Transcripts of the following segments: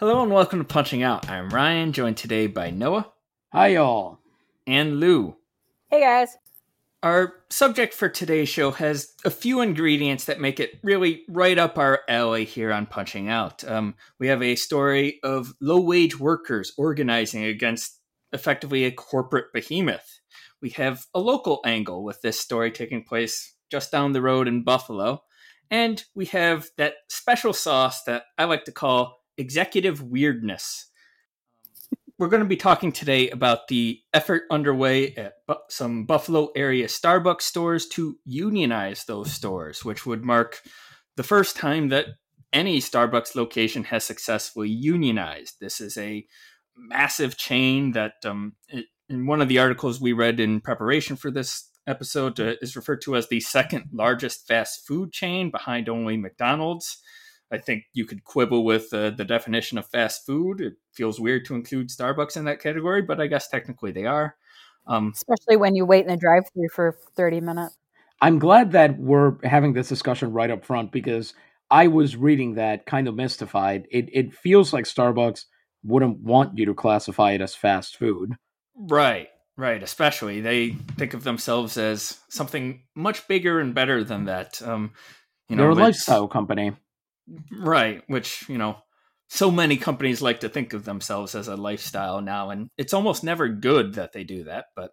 Hello and welcome to Punching Out. I'm Ryan, joined today by Noah Hi, y'all. and Lou. Hey guys. Our subject for today's show has a few ingredients that make it really right up our alley here on Punching Out. Um, we have a story of low wage workers organizing against effectively a corporate behemoth. We have a local angle with this story taking place just down the road in Buffalo. And we have that special sauce that I like to call executive weirdness. We're going to be talking today about the effort underway at bu- some Buffalo area Starbucks stores to unionize those stores, which would mark the first time that any Starbucks location has successfully unionized. This is a massive chain that, um, in one of the articles we read in preparation for this episode, uh, is referred to as the second largest fast food chain behind only McDonald's. I think you could quibble with uh, the definition of fast food. It feels weird to include Starbucks in that category, but I guess technically they are. Um, Especially when you wait in the drive through for 30 minutes. I'm glad that we're having this discussion right up front because I was reading that kind of mystified. It it feels like Starbucks wouldn't want you to classify it as fast food. right, right. Especially they think of themselves as something much bigger and better than that. Um, you know, They're a lifestyle company. Right, which, you know, so many companies like to think of themselves as a lifestyle now, and it's almost never good that they do that, but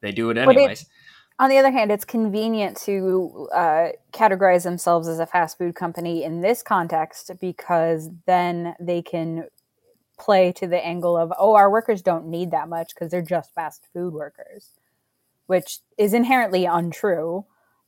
they do it But it- anyways. On the other hand, it's convenient to uh, categorize themselves as a fast food company in this context because then they can play to the angle of, oh, our workers don't need that much because they're just fast food workers, which is inherently untrue.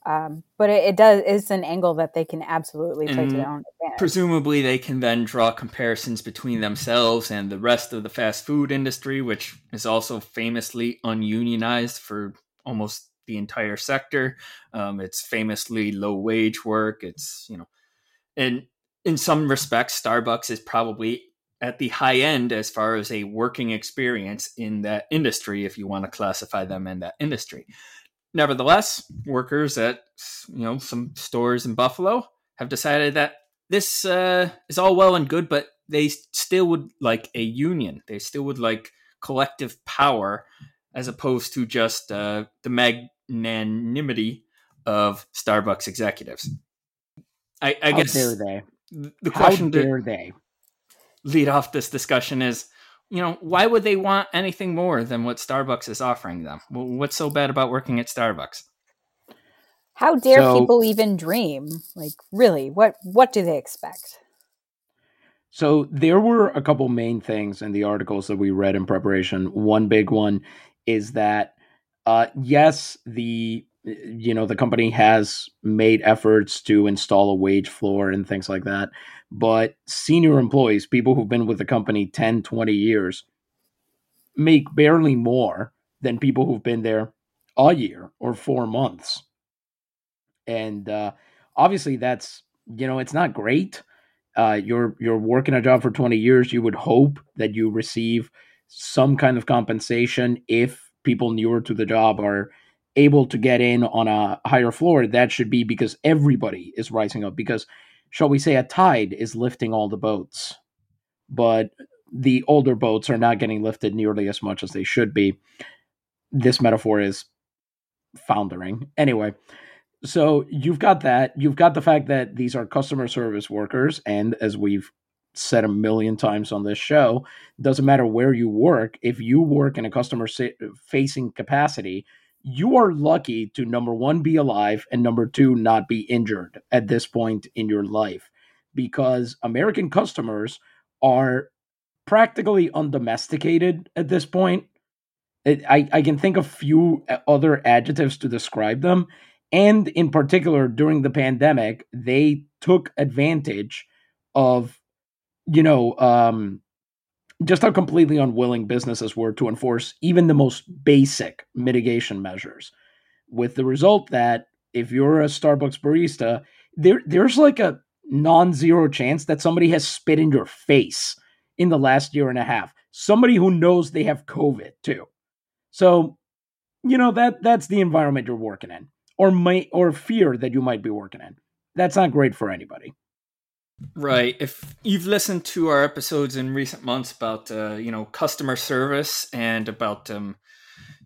Um, but it, it does is an angle that they can absolutely play to their own advantage. Presumably, they can then draw comparisons between themselves and the rest of the fast food industry, which is also famously ununionized for almost the entire sector. Um, it's famously low wage work. It's, you know, and in some respects, Starbucks is probably at the high end as far as a working experience in that industry, if you want to classify them in that industry. Nevertheless, workers at you know some stores in Buffalo have decided that this uh, is all well and good, but they still would like a union. They still would like collective power as opposed to just uh, the magnanimity of Starbucks executives. I, I How guess dare they? the How question to dare they? lead off this discussion is, you know, why would they want anything more than what Starbucks is offering them? What's so bad about working at Starbucks? How dare So- people even dream? Like, really, what what do they expect? So there were a couple main things in the articles that we read in preparation. One big one is that uh, yes, the you know the company has made efforts to install a wage floor and things like that, but senior employees, people who've been with the company 10, 20 years, make barely more than people who've been there a year or four months. And uh, obviously, that's you know it's not great uh, you're you're working a job for 20 years you would hope that you receive some kind of compensation if people newer to the job are able to get in on a higher floor that should be because everybody is rising up because shall we say a tide is lifting all the boats but the older boats are not getting lifted nearly as much as they should be this metaphor is foundering anyway so you've got that. You've got the fact that these are customer service workers, and as we've said a million times on this show, doesn't matter where you work. If you work in a customer facing capacity, you are lucky to number one be alive and number two not be injured at this point in your life, because American customers are practically undomesticated at this point. It, I, I can think of few other adjectives to describe them and in particular, during the pandemic, they took advantage of you know um just how completely unwilling businesses were to enforce even the most basic mitigation measures with the result that if you're a Starbucks barista there there's like a non-zero chance that somebody has spit in your face in the last year and a half. Somebody who knows they have covid too. So you know that that's the environment you're working in or might or fear that you might be working in. That's not great for anybody Right. If you've listened to our episodes in recent months about uh, you know customer service and about um,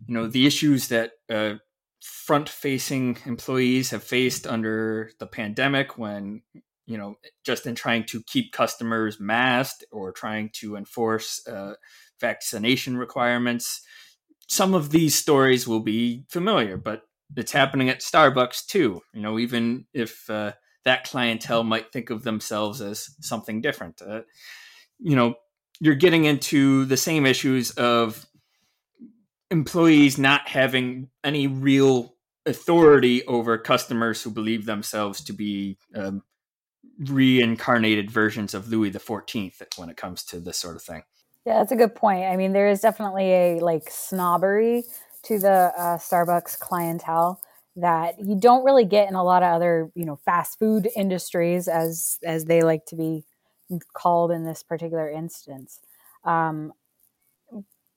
you know the issues that uh, front-facing employees have faced under the pandemic, when you know just in trying to keep customers masked or trying to enforce uh, vaccination requirements, some of these stories will be familiar, but it's happening at Starbucks too. You know, even if uh, that clientele might think of themselves as something different. Uh, you know, you're getting into the same issues of employees not having any real authority over customers who believe themselves to be um, reincarnated versions of Louis the Fourteenth when it comes to this sort of thing. Yeah, that's a good point. I mean, there is definitely a like snobbery to the uh, Starbucks clientele that you don't really get in a lot of other you know fast food industries as as they like to be called in this particular instance. Um,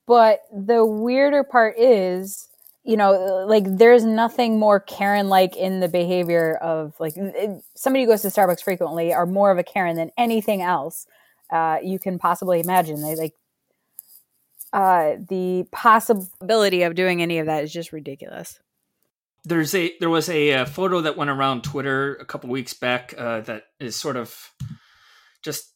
but the weirder part is you know like there's nothing more karen like in the behavior of like somebody who goes to starbucks frequently are more of a karen than anything else uh, you can possibly imagine. They like uh, the possibility of doing any of that is just ridiculous there's a there was a, a, uh, photo that went around Twitter a couple weeks back uh, that is sort of just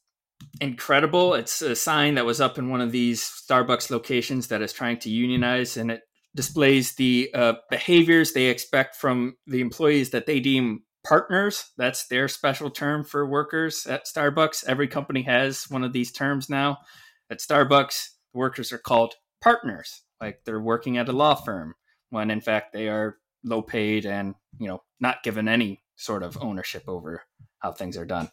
incredible. It's a sign that was up in one of these Starbucks locations that is trying to unionize, and it displays the uh, behaviors they expect from the employees that they deem partners. That's their special term for workers at Starbucks. Every company has one of these terms now. At Starbucks, workers are called partners, like they're working at a law firm, when in fact they are low paid and you know not given any sort of ownership over how things are done.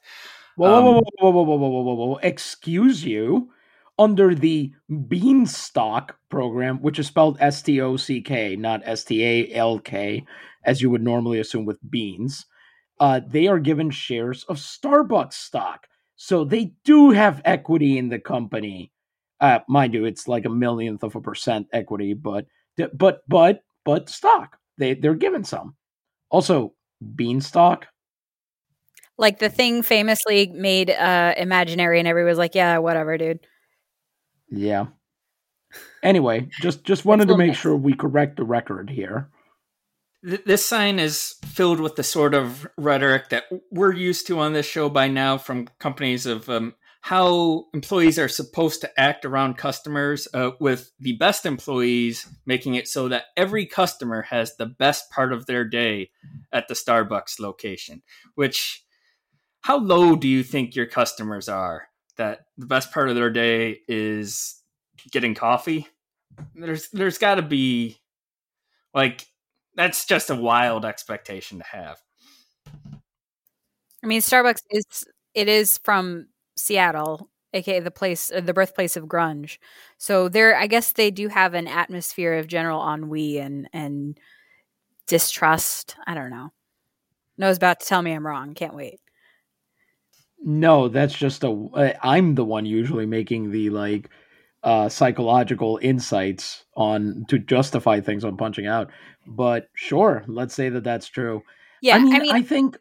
Whoa, um, whoa, whoa, whoa, whoa, whoa, whoa, whoa, whoa! Excuse you. Under the Bean Stock program, which is spelled S T O C K, not S T A L K, as you would normally assume with beans, uh, they are given shares of Starbucks stock. So they do have equity in the company. Uh, mind you, it's like a millionth of a percent equity, but but but but stock. They they're given some. Also, beanstalk. Like the thing famously made uh imaginary and everybody was like, Yeah, whatever, dude. Yeah. Anyway, just just wanted to make mixed. sure we correct the record here. This sign is filled with the sort of rhetoric that we're used to on this show by now from companies of um, how employees are supposed to act around customers, uh, with the best employees making it so that every customer has the best part of their day at the Starbucks location. Which, how low do you think your customers are? That the best part of their day is getting coffee. There's there's got to be like that's just a wild expectation to have. I mean, Starbucks is it is from Seattle, aka the place, uh, the birthplace of grunge. So there, I guess they do have an atmosphere of general ennui and and distrust. I don't know. Noah's about to tell me I'm wrong. Can't wait. No, that's just a. I'm the one usually making the like uh, psychological insights on to justify things on punching out. But sure, let's say that that's true. Yeah, I mean, I, mean, I think.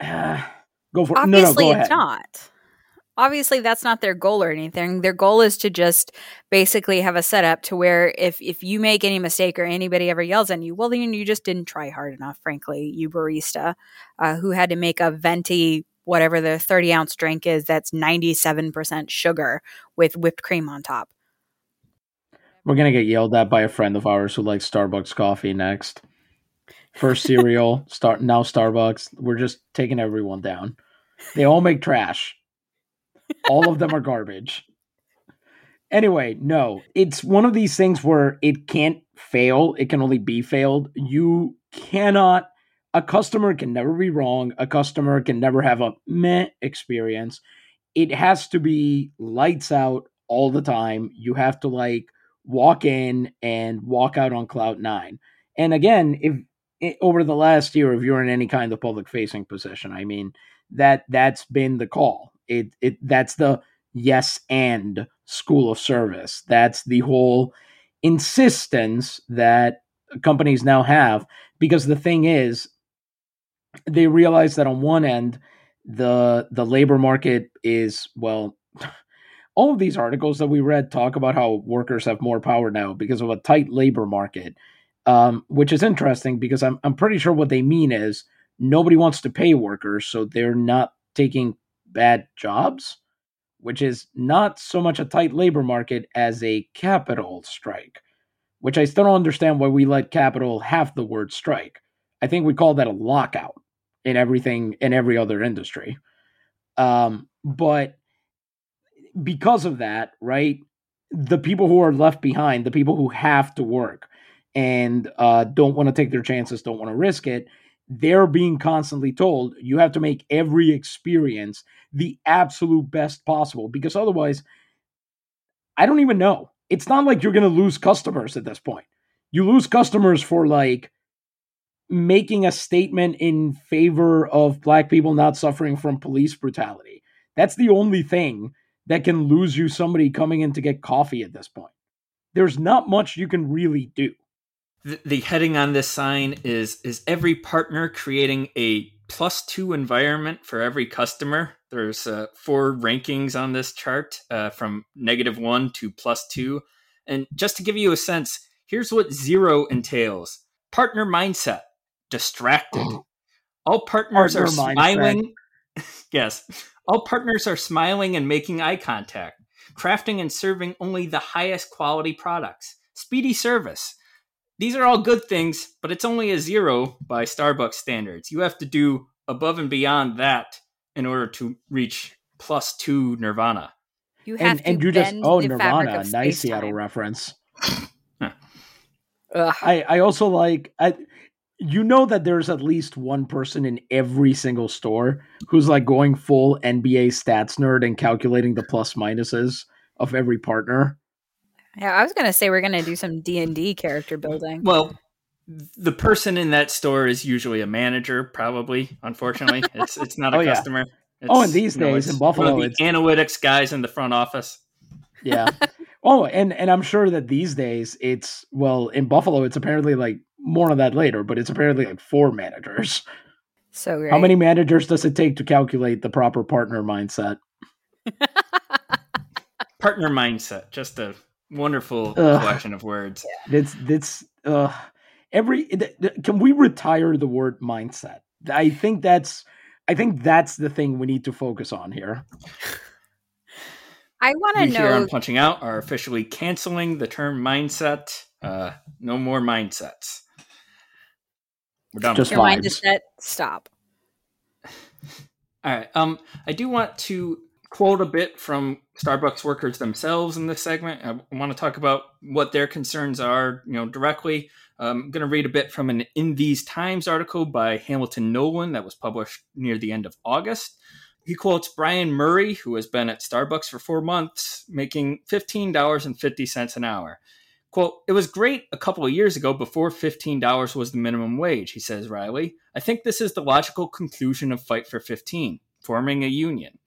Uh, go for obviously no, no, go it's not obviously that's not their goal or anything. Their goal is to just basically have a setup to where if if you make any mistake or anybody ever yells at you, well then you just didn't try hard enough. Frankly, you barista uh, who had to make a venti whatever the thirty ounce drink is that's ninety seven percent sugar with whipped cream on top. We're gonna get yelled at by a friend of ours who likes Starbucks coffee next. First cereal, start now Starbucks. We're just taking everyone down. They all make trash. All of them are garbage. Anyway, no, it's one of these things where it can't fail. It can only be failed. You cannot, a customer can never be wrong. A customer can never have a meh experience. it has to be lights out all the time. You have to like walk in and walk out on cloud nine. And again, if over the last year, if you're in any kind of public facing position, I mean that that's been the call. It it that's the yes and school of service. That's the whole insistence that companies now have because the thing is they realize that on one end the the labor market is well all of these articles that we read talk about how workers have more power now because of a tight labor market um, which is interesting because I'm, I'm pretty sure what they mean is nobody wants to pay workers so they're not taking bad jobs which is not so much a tight labor market as a capital strike which i still don't understand why we let capital have the word strike i think we call that a lockout in everything in every other industry. Um, but because of that, right, the people who are left behind, the people who have to work and uh, don't want to take their chances, don't want to risk it, they're being constantly told you have to make every experience the absolute best possible because otherwise, I don't even know. It's not like you're going to lose customers at this point. You lose customers for like making a statement in favor of black people not suffering from police brutality. That's the only thing that can lose you somebody coming in to get coffee at this point. There's not much you can really do. The, the heading on this sign is is every partner creating a plus two environment for every customer. There's uh, four rankings on this chart uh, from negative one to plus two. And just to give you a sense, here's what zero entails partner mindset distracted. Oh. All partners Partner are smiling. yes. All partners are smiling and making eye contact, crafting and serving only the highest quality products. Speedy service. These are all good things, but it's only a zero by Starbucks standards. You have to do above and beyond that in order to reach plus two Nirvana. You have and, to and you just oh Nirvana, nice Seattle reference. I I also like I you know that there's at least one person in every single store who's like going full NBA stats nerd and calculating the plus minuses of every partner. Yeah, I was gonna say we're gonna do some D and D character building. Well, the person in that store is usually a manager, probably. Unfortunately, it's it's not a oh, customer. Yeah. oh, and these days know, in Buffalo, it's analytics guys in the front office. Yeah. oh, and and I'm sure that these days it's well in Buffalo, it's apparently like more on that later, but it's apparently like four managers. So great. How many managers does it take to calculate the proper partner mindset? partner mindset, just a wonderful collection of words. It's it's uh every can we retire the word mindset? I think that's I think that's the thing we need to focus on here. I want to know. Here on Punching Out are officially canceling the term mindset. Uh, no more mindsets. We're done. Just Your mind is set. Stop. All right. Um, I do want to quote a bit from Starbucks workers themselves in this segment. I want to talk about what their concerns are, you know, directly. Um, I'm going to read a bit from an In These Times article by Hamilton Nolan that was published near the end of August. He quotes Brian Murray, who has been at Starbucks for four months, making $15.50 an hour. Quote, it was great a couple of years ago before $15 was the minimum wage, he says Riley. I think this is the logical conclusion of Fight for 15, forming a union.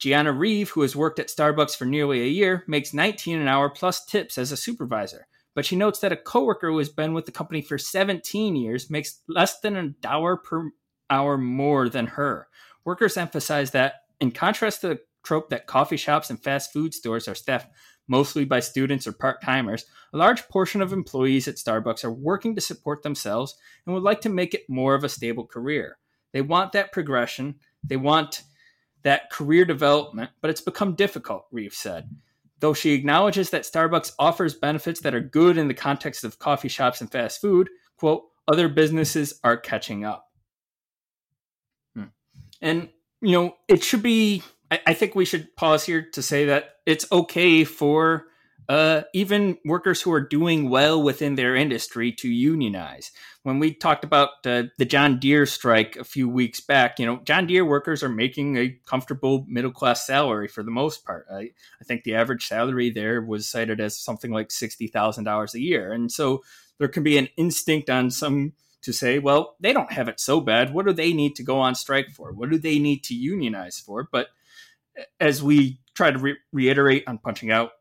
Gianna Reeve, who has worked at Starbucks for nearly a year, makes 19 an hour plus tips as a supervisor. But she notes that a coworker who has been with the company for 17 years makes less than a dollar per hour more than her. Workers emphasize that, in contrast to the trope that coffee shops and fast food stores are staffed mostly by students or part timers, a large portion of employees at Starbucks are working to support themselves and would like to make it more of a stable career. They want that progression, they want that career development, but it's become difficult, Reeve said. Though she acknowledges that Starbucks offers benefits that are good in the context of coffee shops and fast food, quote, other businesses are catching up. Hmm. And, you know, it should be I, I think we should pause here to say that it's okay for uh, even workers who are doing well within their industry to unionize. When we talked about uh, the John Deere strike a few weeks back, you know, John Deere workers are making a comfortable middle class salary for the most part. I, I think the average salary there was cited as something like $60,000 a year. And so there can be an instinct on some to say, well, they don't have it so bad. What do they need to go on strike for? What do they need to unionize for? But as we try to re- reiterate on punching out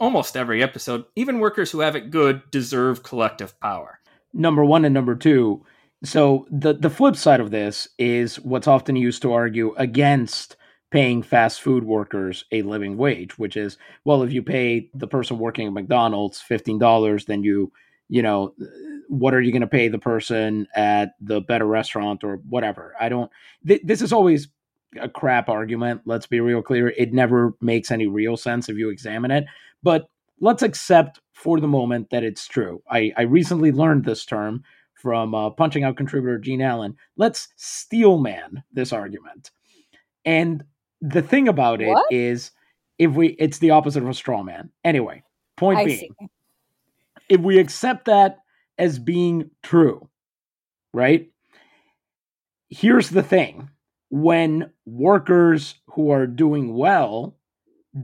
almost every episode, even workers who have it good deserve collective power. Number one and number two. So the the flip side of this is what's often used to argue against paying fast food workers a living wage, which is well, if you pay the person working at McDonald's fifteen dollars, then you you know what are you going to pay the person at the better restaurant or whatever. I don't. Th- this is always a crap argument. Let's be real clear. It never makes any real sense if you examine it. But let's accept for the moment that it's true. I, I recently learned this term from uh, punching out contributor Gene Allen. Let's steelman this argument. And the thing about it What? is, if we, it's the opposite of a straw man. Anyway, point I being, see. if we accept that as being true, right? Here's the thing when workers who are doing well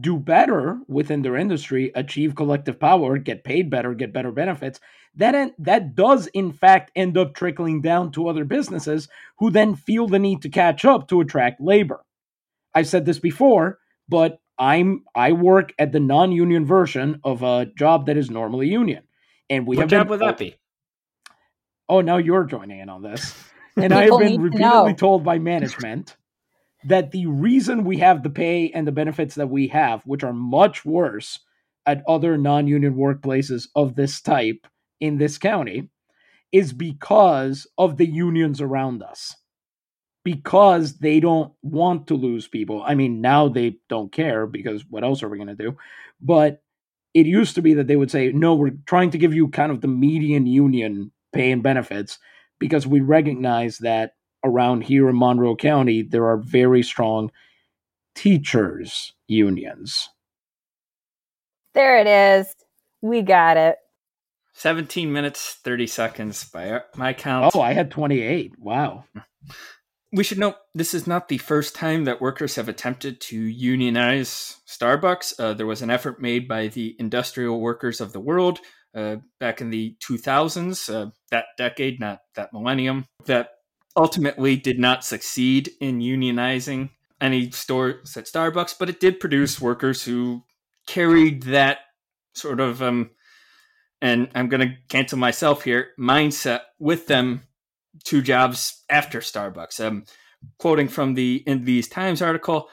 do better within their industry, achieve collective power, get paid better, get better benefits, that that does in fact end up trickling down to other businesses who then feel the need to catch up to attract labor. I've said this before, but I'm I work at the non-union version of a job that is normally union. And we what have job been, would that be? Oh, now you're joining in on this. And I have been repeatedly told by management that the reason we have the pay and the benefits that we have, which are much worse at other non union workplaces of this type in this county, is because of the unions around us. Because they don't want to lose people. I mean, now they don't care because what else are we going to do? But it used to be that they would say, no, we're trying to give you kind of the median union pay and benefits because we recognize that around here in Monroe County, there are very strong teachers' unions. There it is. We got it. 17 minutes, 30 seconds by my count. Oh, I had 28. Wow. we should note this is not the first time that workers have attempted to unionize Starbucks. Uh, there was an effort made by the industrial workers of the world uh, back in the 2000s, uh, that decade, not that millennium, that ultimately did not succeed in unionizing any stores at Starbucks, but it did produce workers who carried that sort of, um, and I'm going to cancel myself here, mindset with them to jobs after Starbucks. Um, quoting from the in these Times article,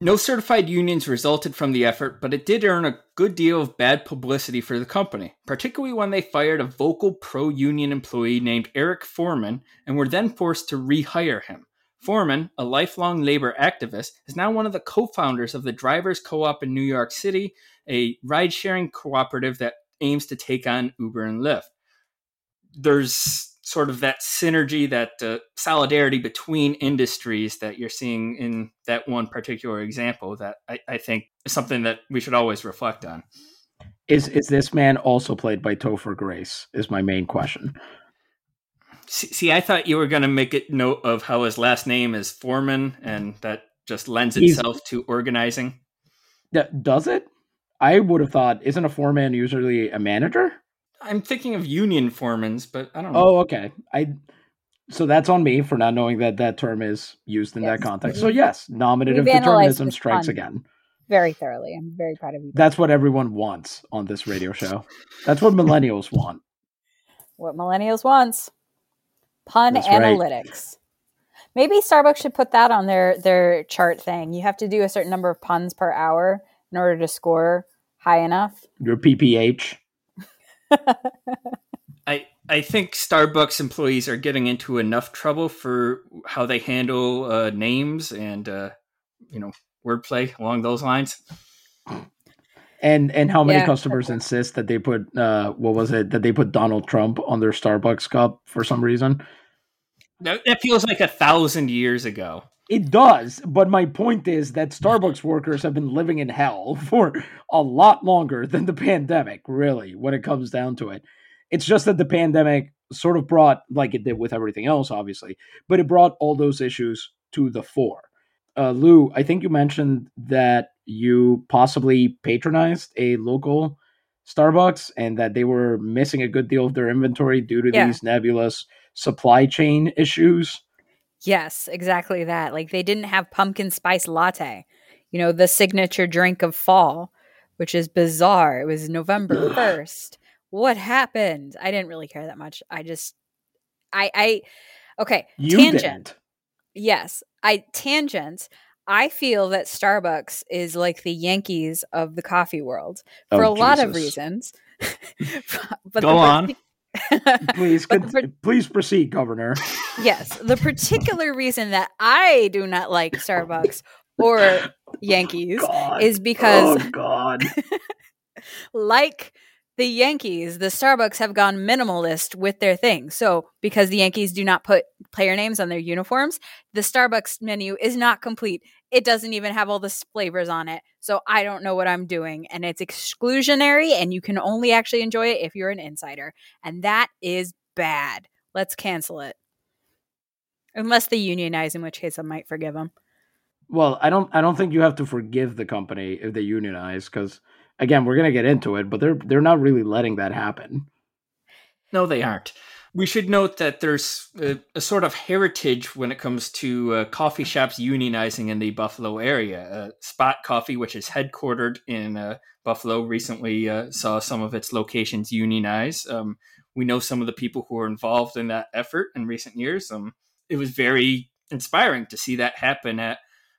no certified unions resulted from the effort, but it did earn a good deal of bad publicity for the company, particularly when they fired a vocal pro union employee named Erik Forman and were then forced to rehire him. Foreman, a lifelong labor activist, is now one of the co founders of the Drivers Co op in New York City, a ride sharing cooperative that aims to take on Uber and Lyft. There's sort of that synergy, that uh, solidarity between industries that you're seeing in that one particular example that I, I think is something that we should always reflect on. Is is this man also played by Topher Grace? Is my main question. See, see I thought you were going to make it note of how his last name is Forman, and that just lends He's- itself to organizing. D- does it? I would have thought, isn't a foreman usually a manager? I'm thinking of union foremans, but I don't know. Oh, okay. I so that's on me for not knowing that that term is used in that context. So yes, nominative We've determinism strikes pun. again. Very thoroughly. I'm very proud of you. That's what everyone wants on this radio show. That's what millennials want. what millennials wants. Pun That's right. analytics. Maybe Starbucks should put that on their their chart thing. You have to do a certain number of puns per hour in order to score high enough. Your PPH. I I think Starbucks employees are getting into enough trouble for how they handle uh, names and uh, you know wordplay along those lines. And and how many Yeah, customers insist that they put uh what was it that they put Donald Trump on their Starbucks cup for some reason? That, that feels like a thousand years ago. It does, but my point is that Starbucks workers have been living in hell for a lot longer than the pandemic, really, when it comes down to it. It's just that the pandemic sort of brought, like it did with everything else, obviously, but it brought all those issues to the fore. Uh, Lou, I think you mentioned that you possibly patronized a local Starbucks and that they were missing a good deal of their inventory due to Yeah. these nebulous supply chain issues. Yes, exactly that. Like they didn't have pumpkin spice latte, you know, the signature drink of fall, which is bizarre. It was November 1st. What happened? I didn't really care that much. I just I I okay, You tangent. didn't. Yes, I tangent. I feel that Starbucks is like the Yankees of the coffee world for Oh, a lot of reasons. but Go on. Please, But con- the please proceed, Governor. yes, the particular reason that I do not like Starbucks or oh, Yankees God. is because, oh God, like the Yankees, the Starbucks have gone minimalist with their thing. So, because the Yankees do not put player names on their uniforms, the Starbucks menu is not complete. It doesn't even have all the flavors on it. So, I don't know what I'm doing. And it's exclusionary, and you can only actually enjoy it if you're an insider. And that is bad. Let's cancel it. Unless they unionize, in which case I might forgive them. Well, I don't. I don't think you have to forgive the company if they unionize, because again, we're gonna get into it, but they're they're not really letting that happen. No, they aren't. We should note that there's a, a sort of heritage when it comes to uh, coffee shops unionizing in the Buffalo area. Uh, Spot Coffee, which is headquartered in uh, Buffalo, recently uh, saw some of its locations unionize. Um, we know some of the people who were involved in that effort in recent years. Um, it was very inspiring to see that happen at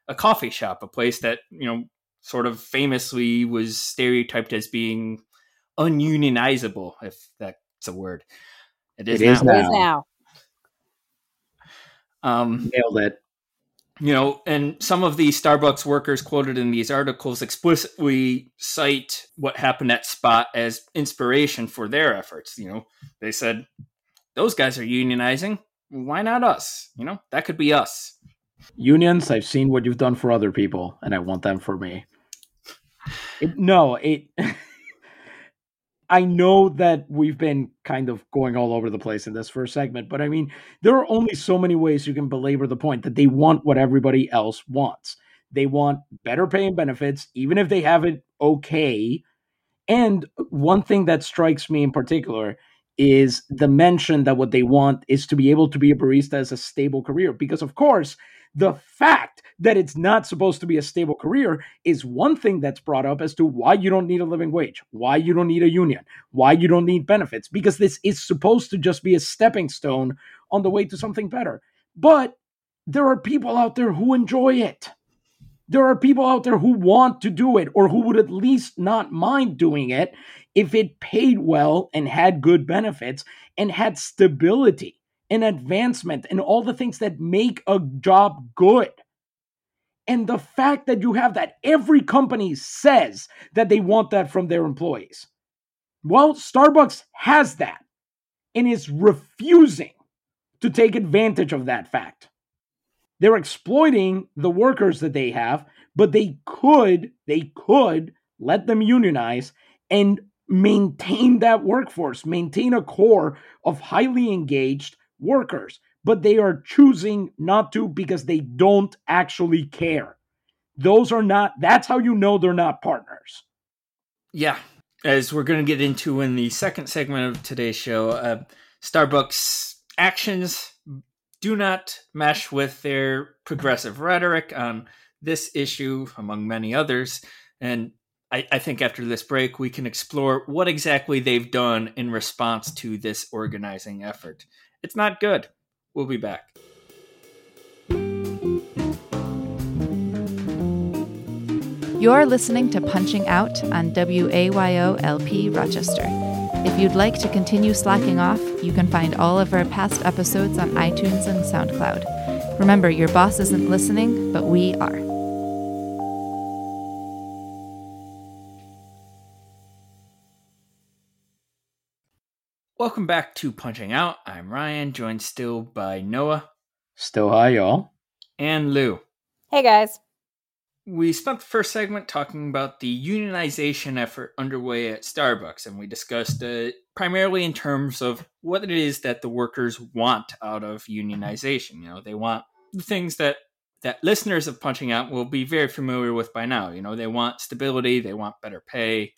a coffee shop, a place that you know sort of famously was stereotyped as being ununionizable, if that's a word. It is, It is now. It is Now. now. Um, Nailed it. you know, and some of the Starbucks workers quoted in these articles explicitly cite what happened at Spot as inspiration for their efforts. You know, they said, those guys are unionizing. Why not us? You know, that could be us. Unions. I've seen what you've done for other people, and I want them for me. It, no, it. I know that we've been kind of going all over the place in this first segment, but I mean, there are only so many ways you can belabor the point that they want what everybody else wants. They want better pay and benefits, even if they have it okay. And one thing that strikes me in particular is the mention that what they want is to be able to be a barista as a stable career. Because, of course, the fact that it's not supposed to be a stable career is one thing that's brought up as to why you don't need a living wage, why you don't need a union, why you don't need benefits, because this is supposed to just be a stepping stone on the way to something better. But there are people out there who enjoy it. There are people out there who want to do it or who would at least not mind doing it if it paid well and had good benefits and had stability and advancement and all the things that make a job good. And the fact that you have that, every company says that they want that from their employees. Well, Starbucks has that and is refusing to take advantage of that fact. They're exploiting the workers that they have, but they could, they could let them unionize and maintain that workforce, maintain a core of highly engaged workers. But they are choosing not to because they don't actually care. Those are not, that's how you know they're not partners. Yeah. As we're going to get into in the second segment of today's show, uh, Starbucks' actions do not mesh with their progressive rhetoric on this issue, among many others. And I, I think after this break, we can explore what exactly they've done in response to this organizing effort. It's not good. We'll be back. You're listening to Punching Out on WAYO LP Rochester. If you'd like to continue slacking off, you can find all of our past episodes on iTunes and SoundCloud. Remember, your boss isn't listening, but we are. Welcome back to Punching Out. I'm Ryan, joined still by Noah. Still hi, y'all. and Lou. Hey guys. We spent the first segment talking about the unionization effort underway at Starbucks, and we discussed it primarily in terms of what it is that the workers want out of unionization. You know, they want the things that that listeners of Punching Out will be very familiar with by now. You know, they want stability, they want better pay,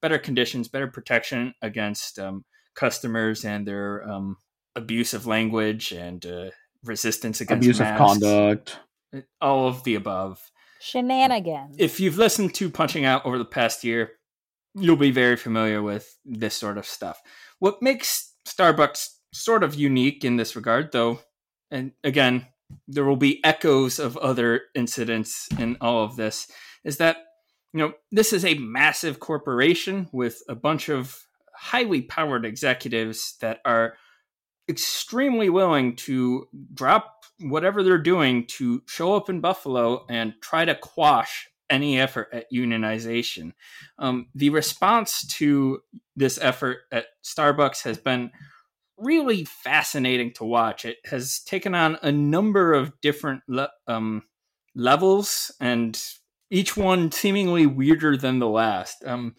better conditions, better protection against um, customers and their um, abusive language and uh, resistance against abusive masks, conduct, all of the above. Shenanigans. If you've listened to Punching Out over the past year, you'll be very familiar with this sort of stuff. What makes Starbucks sort of unique in this regard, though, and again, there will be echoes of other incidents in all of this, is that you know this is a massive corporation with a bunch of highly powered executives that are extremely willing to drop whatever they're doing to show up in Buffalo and try to quash any effort at unionization. Um, the response to this effort at Starbucks has been really fascinating to watch. It has taken on a number of different le- um, levels, and each one seemingly weirder than the last. Um,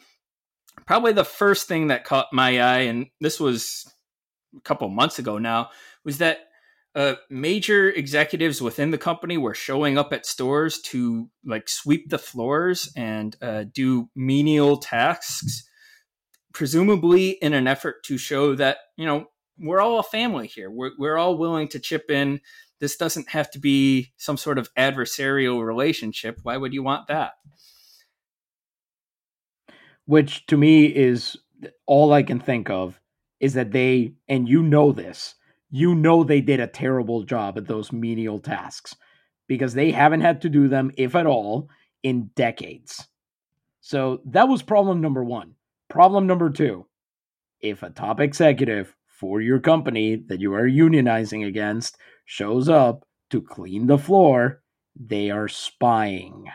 probably the first thing that caught my eye, and this was a couple months ago now, was that uh, major executives within the company were showing up at stores to like sweep the floors and uh, do menial tasks, presumably in an effort to show that you know we're all a family here. We're we're all willing to chip in. This doesn't have to be some sort of adversarial relationship. Why would you want that? Which to me is all I can think of is that they, and you know this, you know they did a terrible job at those menial tasks because they haven't had to do them, if at all, in decades. So that was problem number one. Problem number two if a top executive for your company that you are unionizing against shows up to clean the floor, they are spying.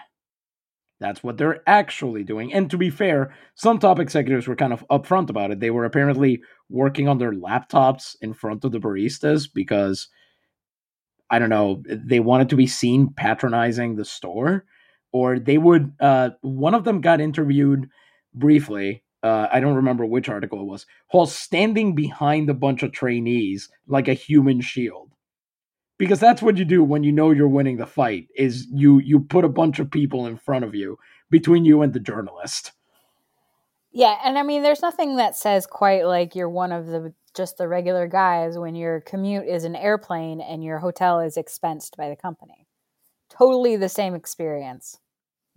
That's what they're actually doing. And to be fair, some top executives were kind of upfront about it. They were apparently working on their laptops in front of the baristas because I don't know, they wanted to be seen patronizing the store. Or they would, uh, one of them got interviewed briefly uh, I don't remember which article it was, while standing behind a bunch of trainees like a human shield. Because that's what you do when you know you're winning the fight is you you put a bunch of people in front of you between you and the journalist. Yeah, and I mean there's nothing that says quite like you're one of the just the regular guys when your commute is an airplane and your hotel is expensed by the company. Totally the same experience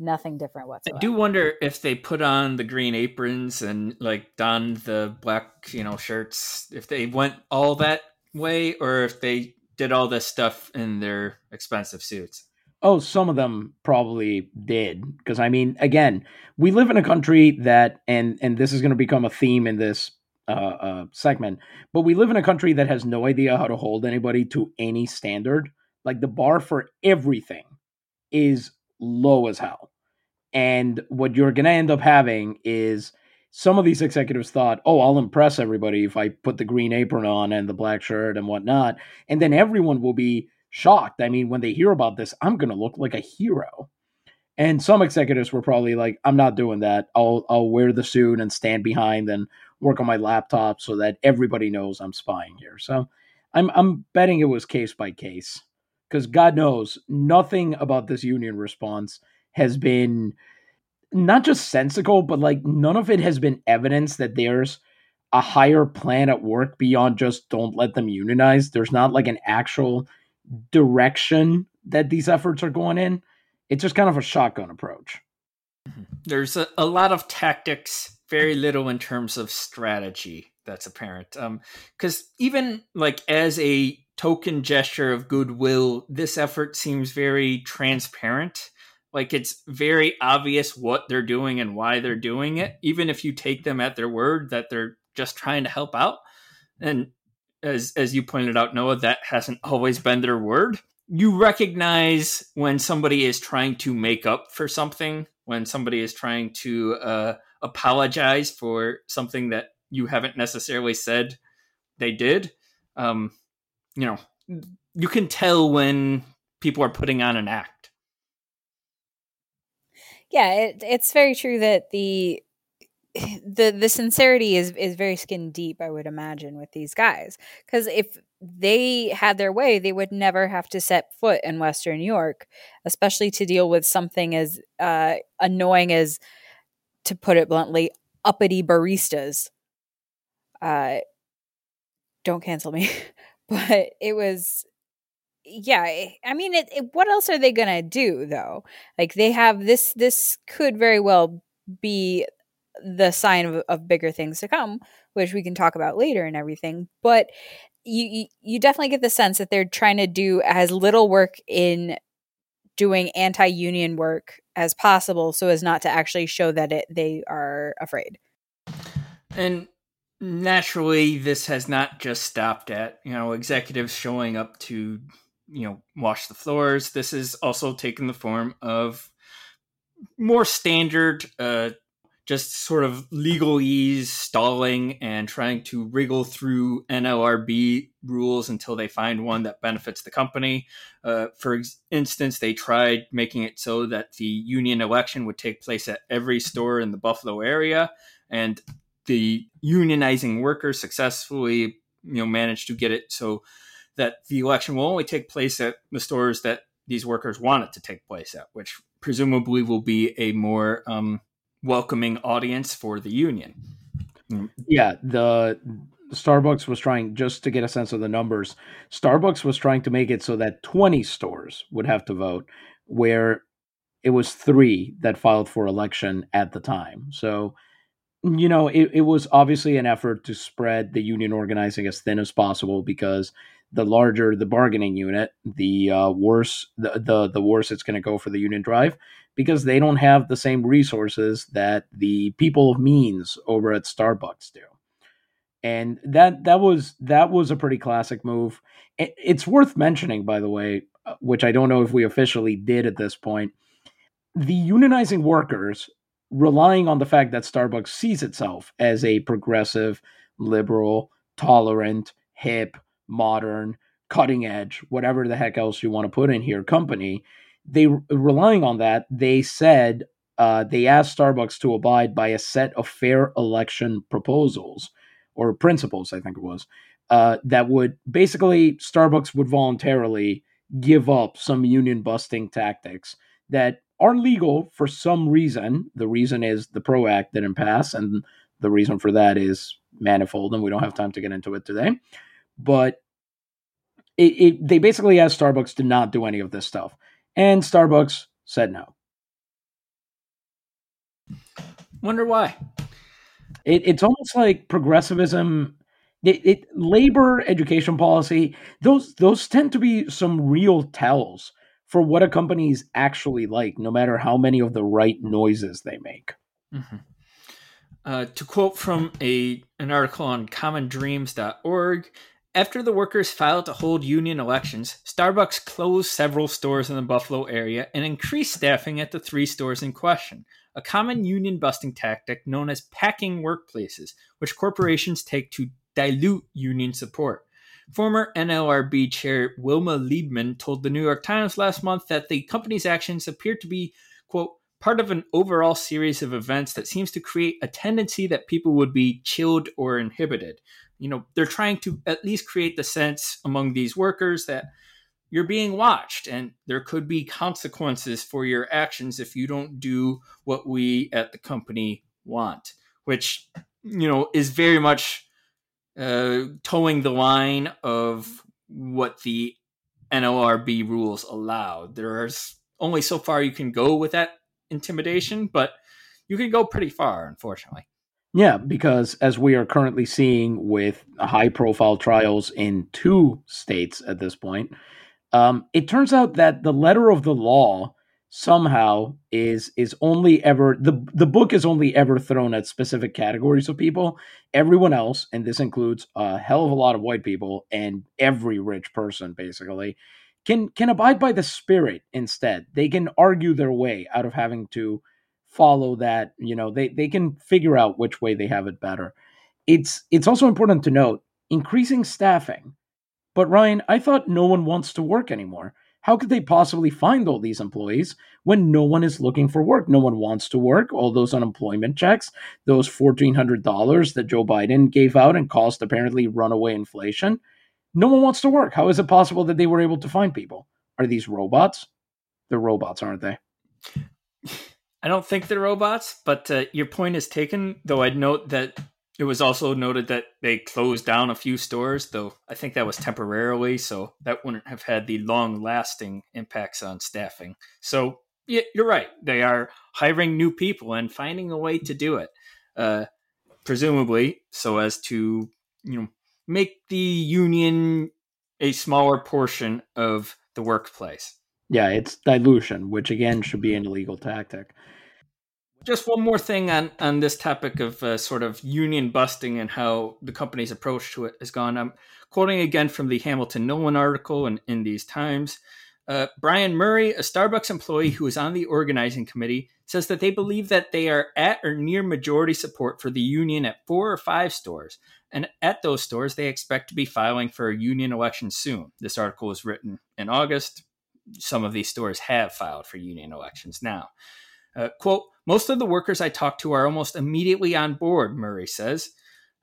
nothing different whatsoever. I do wonder if they put on the green aprons and like donned the black, you know, shirts, if they went all that way or if they did all this stuff in their expensive suits. Oh, some of them probably did because I mean, again, we live in a country that, and and this is going to become a theme in this uh, uh, segment, but we live in a country that has no idea how to hold anybody to any standard. Like the bar for everything is low as hell. And what you're going to end up having is some of these executives thought, oh, I'll impress everybody if I put the green apron on and the black shirt and whatnot. And then everyone will be shocked. I mean, when they hear about this, I'm going to look like a hero. And some executives were probably like, I'm not doing that. I'll, I'll wear the suit and stand behind and work on my laptop so that everybody knows I'm spying here. So I'm, I'm betting it was case by case because God knows nothing about this union response has been not just sensical, but like none of it has been evidence that there's a higher plan at work beyond just don't let them unionize. There's not like an actual direction that these efforts are going in. It's just kind of a shotgun approach. Mm-hmm. There's a, a lot of tactics, very little in terms of strategy that's apparent. Because um, even like as a token gesture of goodwill, this effort seems very transparent. Like it's very obvious what they're doing and why they're doing it, even if you take them at their word that they're just trying to help out. And as as you pointed out, Noah, that hasn't always been their word. You recognize when somebody is trying to make up for something, when somebody is trying to uh, apologize for something that you haven't necessarily said they did. Um, you know, you can tell when people are putting on an act. Yeah, it, it's very true that the the the sincerity is is very skin deep i would imagine with these guys. Because if they had their way they would never have to set foot in western york especially to deal with something as uh, annoying as to put it bluntly uppity baristas. Uh don't cancel me but it was yeah eh, i mean it, it, what else are they gonna do though like they have this this could very well be the sign of, of bigger things to come, which we can talk about later and everything. But you you definitely get the sense that they're trying to do as little work in doing anti-union work as possible so as not to actually show that it they are afraid. And naturally this has not just stopped at, you know, executives showing up to, you know, wash the floors. This has also taken the form of more standard uh, just sort of legalese stalling and trying to wriggle through NLRB rules until they find one that benefits the company. Uh, for instance, they tried making it so that the union election would take place at every store in the Buffalo area, and the unionizing workers successfully, you know, managed to get it so that the election will only take place at the stores that these workers want it to take place at, which presumably will be a more um, welcoming audience for the union. Mm. Yeah, the Starbucks was trying just to get a sense of the numbers. Starbucks was trying to make it so that 20 stores would have to vote, where it was three that filed for election at the time. So, you know, it, it was obviously an effort to spread the union organizing as thin as possible because the larger the bargaining unit, the uh, worse the, the the worse it's going to go for the union drive because they don't have the same resources that the people of means over at Starbucks do. And that that was that was a pretty classic move. It's worth mentioning, by the way, uh, which I don't know if we officially did at this point. The unionizing workers, relying on the fact that Starbucks sees itself as a progressive, liberal, tolerant, hip, modern, cutting edge, whatever the heck else you want to put in here, company, they relying on that, they said uh, they asked Starbucks to abide by a set of fair election proposals or principles, I think it was, uh, that would basically Starbucks would voluntarily give up some union busting tactics that are legal for some reason. The reason is the PRO Act didn't pass, and the reason for that is manifold, and we don't have time to get into it today. But it, it, they basically asked Starbucks to not do any of this stuff. And Starbucks said no. Wonder why. It, it's almost like progressivism. It, it, labor education policy those those tend to be some real tells for what a company is actually like no matter how many of the right noises they make mm-hmm. uh, to quote from a an article on commondreams.org after the workers filed to hold union elections, Starbucks closed several stores in the Buffalo area and increased staffing at the three stores in question, a common union busting tactic known as packing workplaces, which corporations take to dilute union support. Former NLRB chair Wilma Liebman told the New York Times last month that the company's actions appear to be, quote, part of an overall series of events that seems to create a tendency that people would be chilled or inhibited, you know they're trying to at least create the sense among these workers that you're being watched and there could be consequences for your actions if you don't do what we at the company want which you know is very much uh, towing the line of what the NLRB rules allow. There's only so far you can go with that intimidation, but you can go pretty far, unfortunately. Yeah, because as we are currently seeing with high profile trials in two states at this point, um, it turns out that the letter of the law somehow is is only ever the the book is only ever thrown at specific categories of people. Everyone else, and this includes a hell of a lot of white people and every rich person basically, can can abide by the spirit instead. They can argue their way out of having to follow that you know they, they can figure out which way they have it better it's it's also important to note increasing staffing but ryan i thought no one wants to work anymore how could they possibly find all these employees when no one is looking for work? No one wants to work. All those unemployment checks, those $1,400 that Joe Biden gave out and caused apparently runaway inflation. No one wants to work. How is it possible that they were able to find people? Are these robots? They're robots, aren't they? I don't think they're robots, but uh, your point is taken. Though I'd note that it was also noted that they closed down a few stores, though I think that was temporarily, so that wouldn't have had the long lasting impacts on staffing. So, yeah, you're right. They are hiring new people and finding a way to do it, uh, presumably so as to, you know, make the union a smaller portion of the workplace. Yeah, it's dilution, which again should be an illegal tactic. Just one more thing on on this topic of uh, sort of union busting and how the company's approach to it has gone. I'm quoting again from the Hamilton Nolan article in, in these Times. Uh, Brian Murray, a Starbucks employee who is on the organizing committee, says that they believe that they are at or near majority support for the union at four or five stores. And at those stores, they expect to be filing for a union election soon. This article was written in August. Some of these stores have filed for union elections now. Uh, quote, most of the workers I talked to are almost immediately on board, Murray says.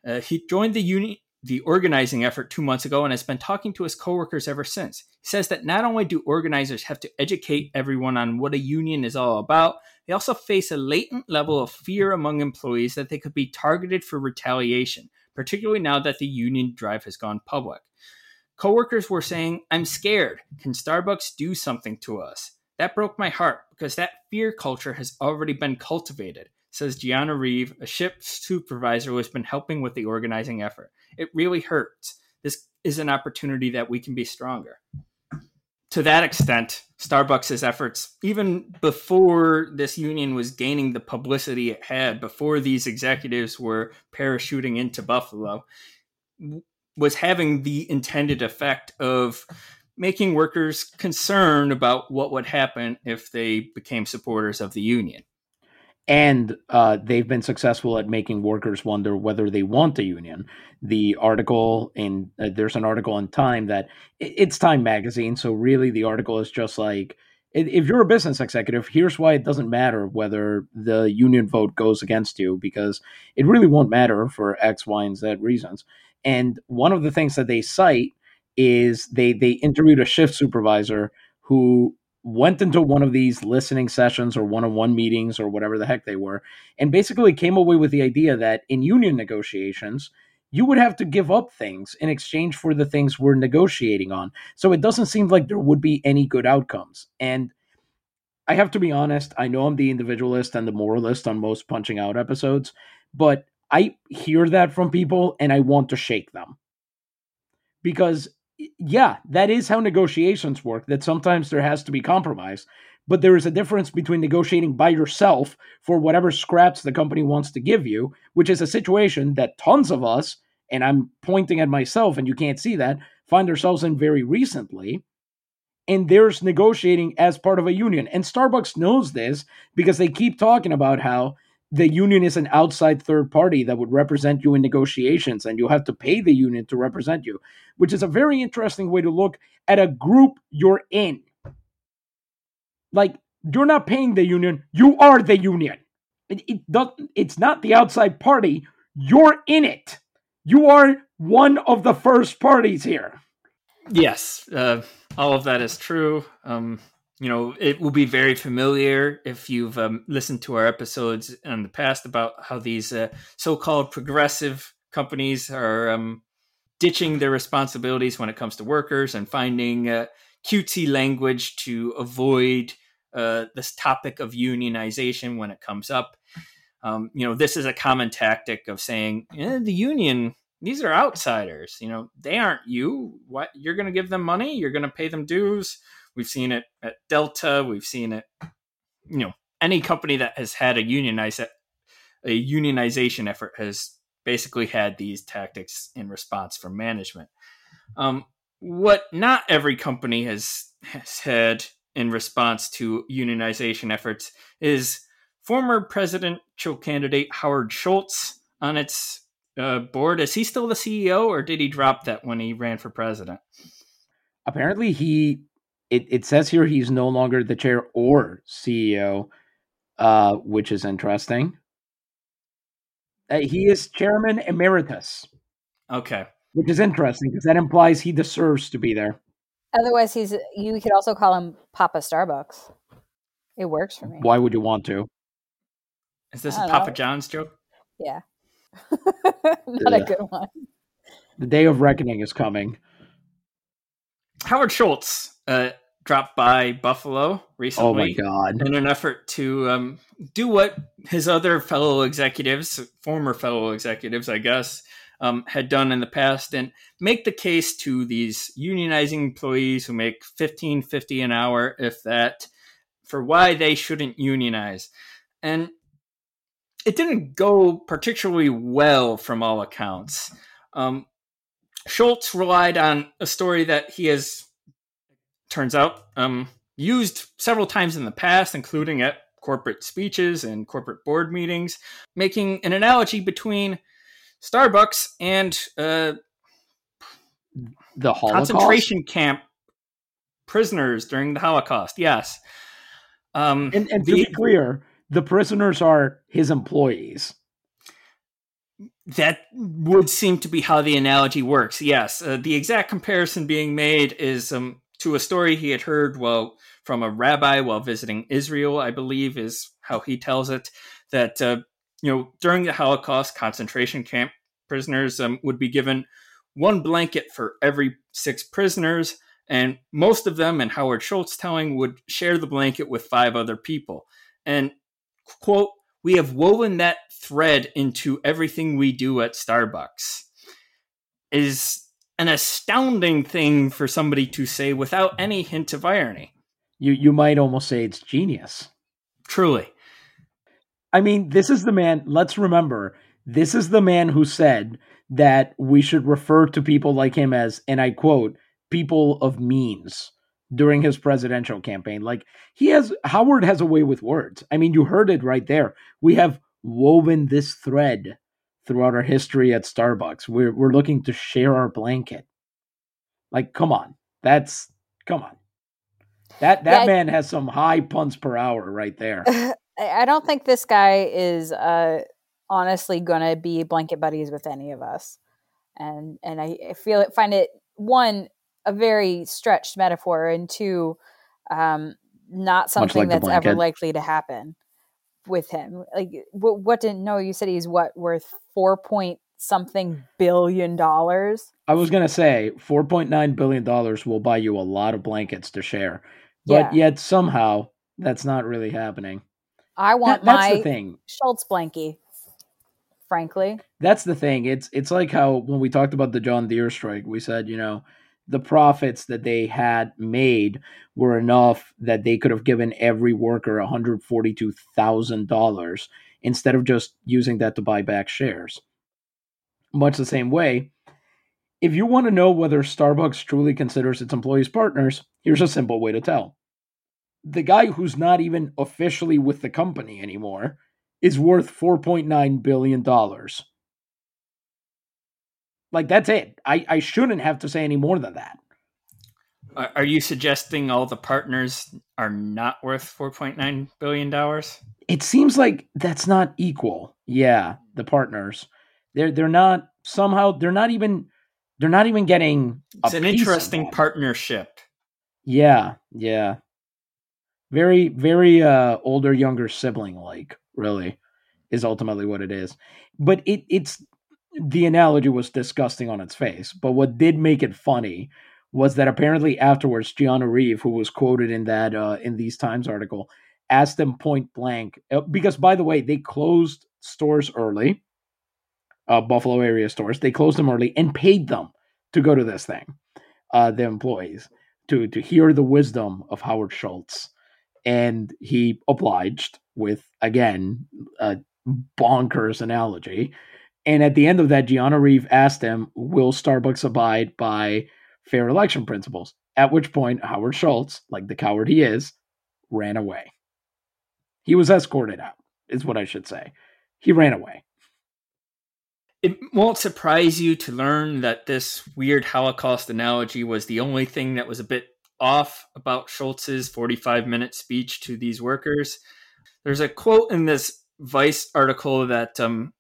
Uh, he joined the union, the organizing effort two months ago and has been talking to his coworkers ever since. He says that not only do organizers have to educate everyone on what a union is all about, they also face a latent level of fear among employees that they could be targeted for retaliation, particularly now that the union drive has gone public. Coworkers were saying, I'm scared. Can Starbucks do something to us? That broke my heart because that fear culture has already been cultivated, says Gianna Reeve, a ship supervisor who has been helping with the organizing effort. It really hurts. This is an opportunity that we can be stronger. To that extent, Starbucks' efforts, even before this union was gaining the publicity it had, before these executives were parachuting into Buffalo, was having the intended effect of making workers concerned about what would happen if they became supporters of the union. And uh, they've been successful at making workers wonder whether they want a union. The article in uh, there's an article in Time that it's Time magazine, so really the article is just like if you're a business executive, here's why it doesn't matter whether the union vote goes against you because it really won't matter for X, Y, and Z reasons. And one of the things that they cite is they they interviewed a shift supervisor who went into one of these listening sessions or one-on-one meetings or whatever the heck they were and basically came away with the idea that in union negotiations you would have to give up things in exchange for the things we're negotiating on. So it doesn't seem like there would be any good outcomes. And i have to be honest i know i'm the individualist and the moralist on most punching out episodes but i hear that from people and i want to shake them because yeah, that is how negotiations work, that sometimes there has to be compromise. But there is a difference between negotiating by yourself for whatever scraps the company wants to give you, which is a situation that tons of us, and I'm pointing at myself and you can't see that, find ourselves in very recently. And there's negotiating as part of a union. And Starbucks knows this because they keep talking about how the union is an outside third party that would represent you in negotiations and you have to pay the union to represent you which is a very interesting way to look at a group you're in. Like you're not paying the union you are the union. It, it does, it's not the outside party you're in it. You are one of the first parties here. Yes uh, all of that is true. Um, you know, it will be very familiar if you've um, listened to our episodes in the past about how these uh, so-called progressive companies are um, ditching their responsibilities when it comes to workers and finding uh, cutesy language to avoid uh, this topic of unionization when it comes up. Um, you know, this is a common tactic of saying eh, the union; these are outsiders. You know, they aren't you. What you're going to give them money? You're going to pay them dues We've seen it at Delta. We've seen it, you know, any company that has had a unionize a unionization effort has basically had these tactics in response from management. Um, what not every company has has had in response to unionization efforts is former presidential candidate Howard Schultz on its uh, board. Is he still the CEO, or did he drop that when he ran for president? Apparently, he it, it says here he's no longer the chair or CEO, uh, which is interesting. Uh, he is chairman emeritus. Okay. Which is interesting because that implies he deserves to be there. Otherwise, he's you could also call him Papa Starbucks. It works for me. Why would you want to? Is this a Papa. John's joke? Yeah. Not yeah. a good one. The day of reckoning is coming. Howard Schultz uh, dropped by Buffalo recently. Oh my god! In an effort to um, do what his other fellow executives, former fellow executives, I guess, um, had done in the past, and make the case to these unionizing employees who make fifteen fifty an hour, if that, for why they shouldn't unionize. And it didn't go particularly well from all accounts. Um, Schultz relied on a story that he has, turns out, um, used several times in the past, including at corporate speeches and corporate board meetings, making an analogy between Starbucks and uh, the Holocaust? concentration camp prisoners during the Holocaust. Yes. Um, and, and the, to be clear, the prisoners are his employees. That would seem to be how the analogy works. Yes, uh, the exact comparison being made is um, to a story he had heard well from a rabbi while visiting Israel. I believe is how he tells it that uh, you know during the Holocaust, concentration camp prisoners um, would be given one blanket for every six prisoners, and most of them, and Howard Schultz telling, would share the blanket with five other people. And quote we have woven that thread into everything we do at Starbucks is an astounding thing for somebody to say without any hint of irony. You you might almost say it's genius. Truly. I mean, this is the man, let's remember, this is the man who said that we should refer to people like him as and I quote, people of means during his presidential campaign. Like he has Howard has a way with words. I mean, you heard it right there. We have woven this thread throughout our history at Starbucks. We're we're looking to share our blanket. Like, come on. That's come on. That that yeah, man has some high punts per hour right there. I don't think this guy is uh honestly gonna be blanket buddies with any of us. And and I feel it find it one a very stretched metaphor and two um, not something like that's ever likely to happen with him. Like what, what didn't know you said he's what worth four point something billion dollars? I was gonna say 4.9 billion dollars will buy you a lot of blankets to share but yeah. yet somehow that's not really happening. I want that, my thing. Schultz blankie frankly. That's the thing. It's it's like how when we talked about the john deere strike we said you know the profits that they had made were enough that they could have given every worker $142,000 instead of just using that to buy back shares. Much the same way, if you want to know whether Starbucks truly considers its employees partners, here's a simple way to tell. The guy who's not even officially with the company anymore is worth $4.9 billion. Like that's it. I, I shouldn't have to say any more than that. Are you suggesting all the partners are not worth four point nine billion dollars? It seems like that's not equal. Yeah, the partners. They're they're not somehow they're not even they're not even getting It's an interesting partnership. Yeah, yeah. Very, very uh older, younger sibling like, really, is ultimately what it is. But it it's the analogy was disgusting on its face. But what did make it funny was that apparently afterwards, Gianna Reeve, who was quoted in that uh, in these Times article, asked them point blank uh, because, by the way, they closed stores early, uh, Buffalo area stores. They closed them early and paid them to go to this thing, uh, the employees to to hear the wisdom of Howard Schultz, and he obliged with again a bonkers analogy and at the end of that, Gianna Reeve asked him, Will Starbucks abide by fair election principles? At which point, Howard Schultz, like the coward he is, ran away. He was escorted out, is what I should say. He ran away. It won't surprise you to learn that this weird Holocaust analogy was the only thing that was a bit off about Schultz's 45 minute speech to these workers. There's a quote in this Vice article that um,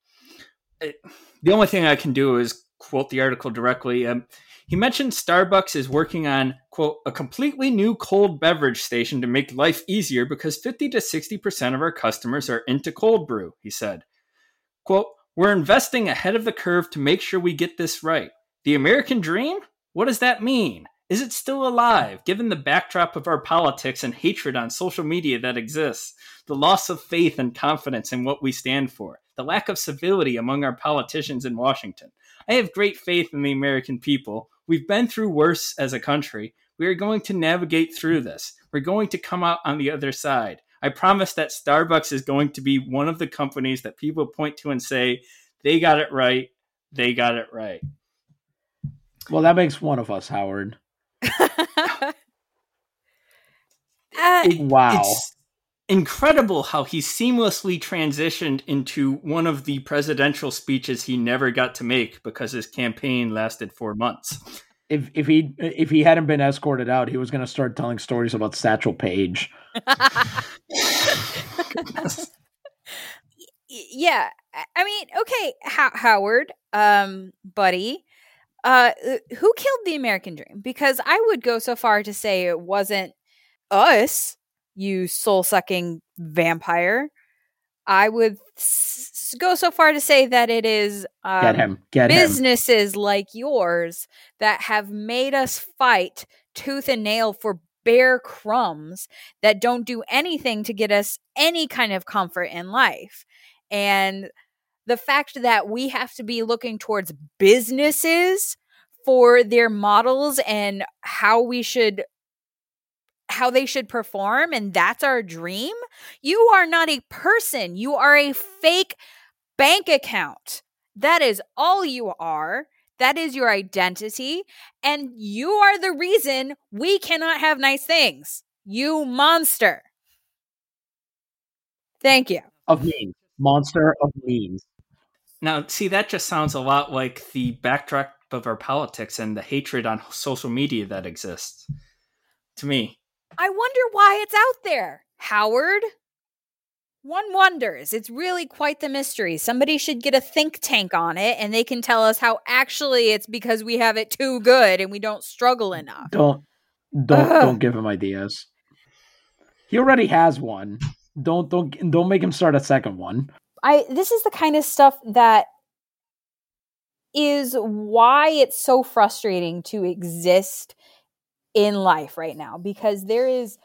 the only thing I can do is quote the article directly. Um, he mentioned Starbucks is working on, quote, a completely new cold beverage station to make life easier because 50 to 60% of our customers are into cold brew, he said. Quote, we're investing ahead of the curve to make sure we get this right. The American dream? What does that mean? Is it still alive, given the backdrop of our politics and hatred on social media that exists, the loss of faith and confidence in what we stand for, the lack of civility among our politicians in Washington? I have great faith in the American people. We've been through worse as a country. We are going to navigate through this. We're going to come out on the other side. I promise that Starbucks is going to be one of the companies that people point to and say, they got it right. They got it right. Well, that makes one of us, Howard. Uh, It- Wow. It's incredible how he seamlessly transitioned into one of the presidential speeches he never got to make because his campaign lasted four months. If if he if he hadn't been escorted out, he was going to start telling stories about Satchel Paige. Yeah I- i mean okay Ho- howard um buddy uh, who killed the american dream because i would go so far to say it wasn't us you soul-sucking vampire i would s- go so far to say that it is um, Get him. Get him. businesses like yours that have made us fight tooth and nail for bare crumbs that don't do anything to get us any kind of comfort in life. And the fact that we have to be looking towards businesses for their models and how we should how they should perform and that's our dream you are not a person you are a fake bank account that is all you are. That is your identity. And you are the reason we cannot have nice things. You monster. Thank you. of memes. Monster of memes. Now, see, that just sounds a lot like the backdrop of our politics and the hatred on social media that exists. To me, I wonder why it's out there, Howard. One wonders. It's really quite the mystery. Somebody should get a think tank on it and they can tell us how actually it's because we have it too good and we don't struggle enough. Don't don't Ugh. don't give him ideas. He already has one. Don't don't don't make him start a second one. I this is the kind of stuff that is why it's so frustrating to exist in life right now because there is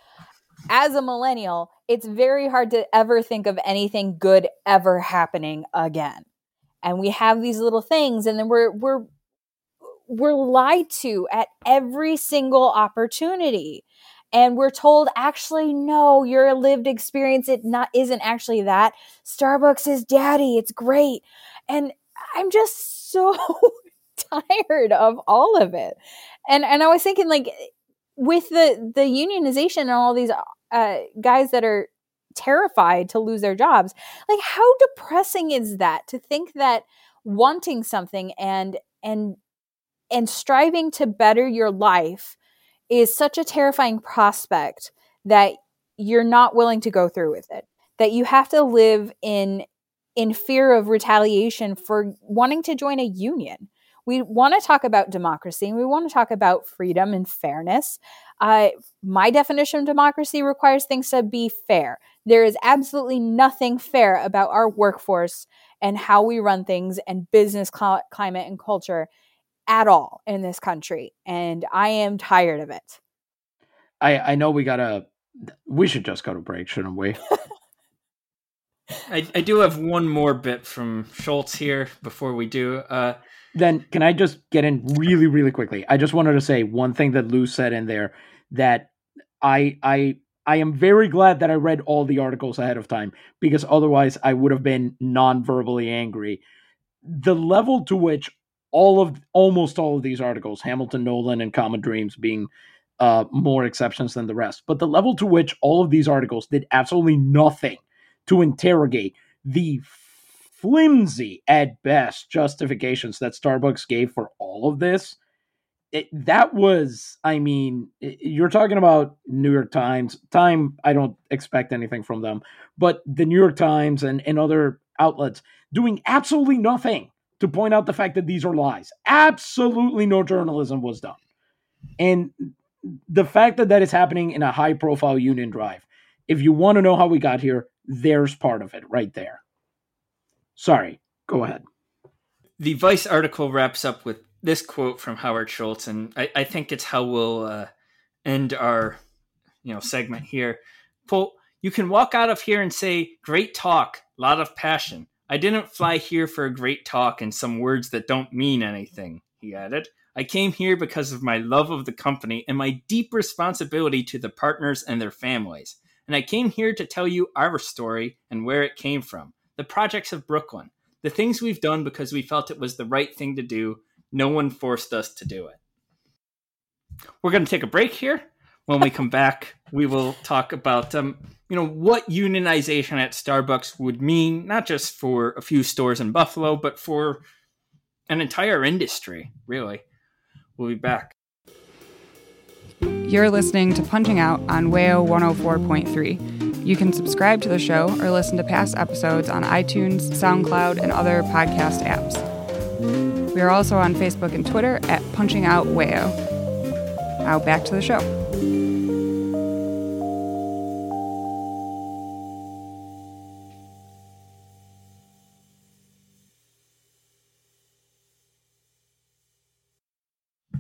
as a millennial it's very hard to ever think of anything good ever happening again. And we have these little things and then we're we're we're lied to at every single opportunity. And we're told actually no your lived experience it not isn't actually that. Starbucks is daddy it's great. And i'm just so tired of all of it. And and i was thinking like with the the unionization and all these uh, guys that are terrified to lose their jobs like how depressing is that to think that wanting something and and and striving to better your life is such a terrifying prospect that you're not willing to go through with it that you have to live in in fear of retaliation for wanting to join a union we want to talk about democracy and we want to talk about freedom and fairness uh, my definition of democracy requires things to be fair there is absolutely nothing fair about our workforce and how we run things and business cl- climate and culture at all in this country and i am tired of it I I know we gotta. We should just go to break, shouldn't we? I, I do have one more bit from Schultz here before we do. Uh, then can I just get in really, really quickly? I just wanted to say one thing that Lou said in there that I I I am very glad that I read all the articles ahead of time because otherwise I would have been non-verbally angry. The level to which all of almost all of these articles, Hamilton, Nolan, and Common Dreams being uh, more exceptions than the rest, but the level to which all of these articles did absolutely nothing to interrogate the flimsy at best justifications that Starbucks gave for all of this it, that was, I mean, you're talking about New York Times. Time, I don't expect anything from them, but the New York Times and, and other outlets doing absolutely nothing to point out the fact that these are lies. Absolutely no journalism was done. And the fact that that is happening in a high profile union drive, if you want to know how we got here, there's part of it right there. Sorry, go ahead. The Vice article wraps up with this quote from Howard Schultz, and I, I think it's how we'll uh, end our you know segment here. Quote: You can walk out of here and say, "Great talk, lot of passion." I didn't fly here for a great talk and some words that don't mean anything. He added. I came here because of my love of the company and my deep responsibility to the partners and their families. And I came here to tell you our story and where it came from. The projects of Brooklyn. The things we've done because we felt it was the right thing to do no one forced us to do it. We're going to take a break here. When we come back, we will talk about um, you know what unionization at Starbucks would mean, not just for a few stores in Buffalo, but for an entire industry. Really, we'll be back. You're listening to Punching Out on WAYO 104.3. You can subscribe to the show or listen to past episodes on iTunes, SoundCloud, and other podcast apps. We are also on Facebook and Twitter at Punching Out Wayo. Now back to the show.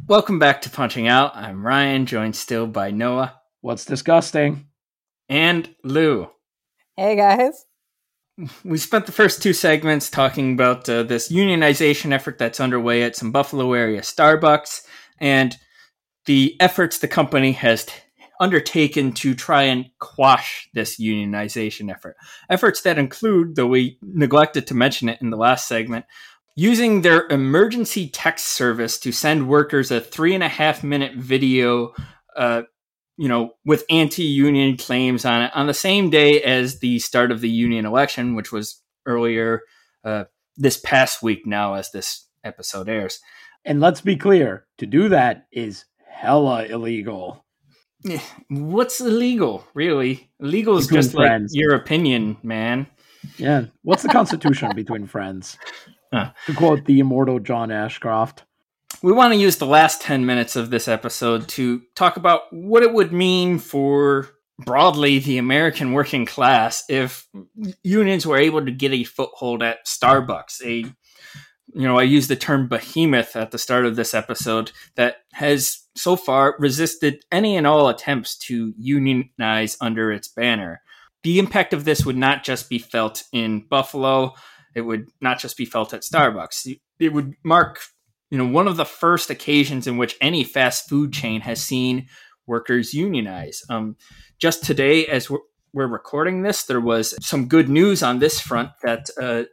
Welcome back to Punching Out. I'm Ryan, joined still by Noah. What's disgusting? And Lou. Hey guys we spent the first two segments talking about uh, this unionization effort that's underway at some Buffalo area Starbucks and the efforts the company has t- undertaken to try and quash this unionization effort. Efforts that include, though we neglected to mention it in the last segment, using their emergency text service to send workers a three and a half minute video uh, you know, with anti-union claims on it on the same day as the start of the union election, which was earlier uh, this past week. Now, as this episode airs, and let's be clear: to do that is hella illegal. What's illegal, really? Illegal is just friends. like your opinion, man. Yeah. What's the Constitution between friends? Huh. To quote the immortal John Ashcroft we want to use the last 10 minutes of this episode to talk about what it would mean for broadly the American working class if unions were able to get a foothold at Starbucks, a you know, I used the term behemoth at the start of this episode that has so far resisted any and all attempts to unionize under its banner. The impact of this would not just be felt in Buffalo, it would not just be felt at Starbucks. It would mark you know, one of the first occasions in which any fast food chain has seen workers unionize. Um, just today, as we're, we're, recording this, there was some good news on this front that uh,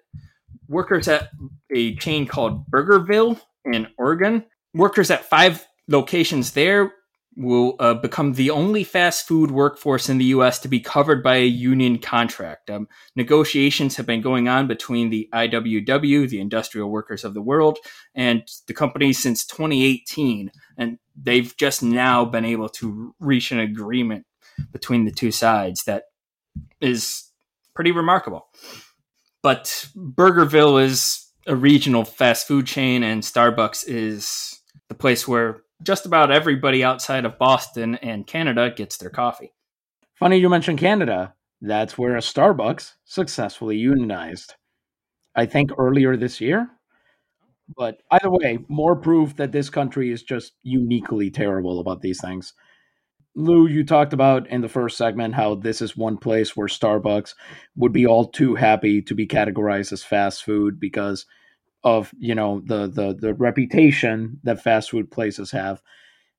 workers at a chain called Burgerville in Oregon, workers at five locations there will uh, become the only fast food workforce in the U.S. to be covered by a union contract. Um, negotiations have been going on between the IWW, the Industrial Workers of the World, and the company since 2018, and they've just now been able to reach an agreement between the two sides that is pretty remarkable. But Burgerville is a regional fast food chain, and Starbucks is the place where just about everybody outside of Boston and Canada gets their coffee. Funny you mentioned Canada. That's where a Starbucks successfully unionized. I think earlier this year. But either way, more proof that this country is just uniquely terrible about these things. Lou, you talked about in the first segment how this is one place where Starbucks would be all too happy to be categorized as fast food because of you know the the the reputation that fast food places have.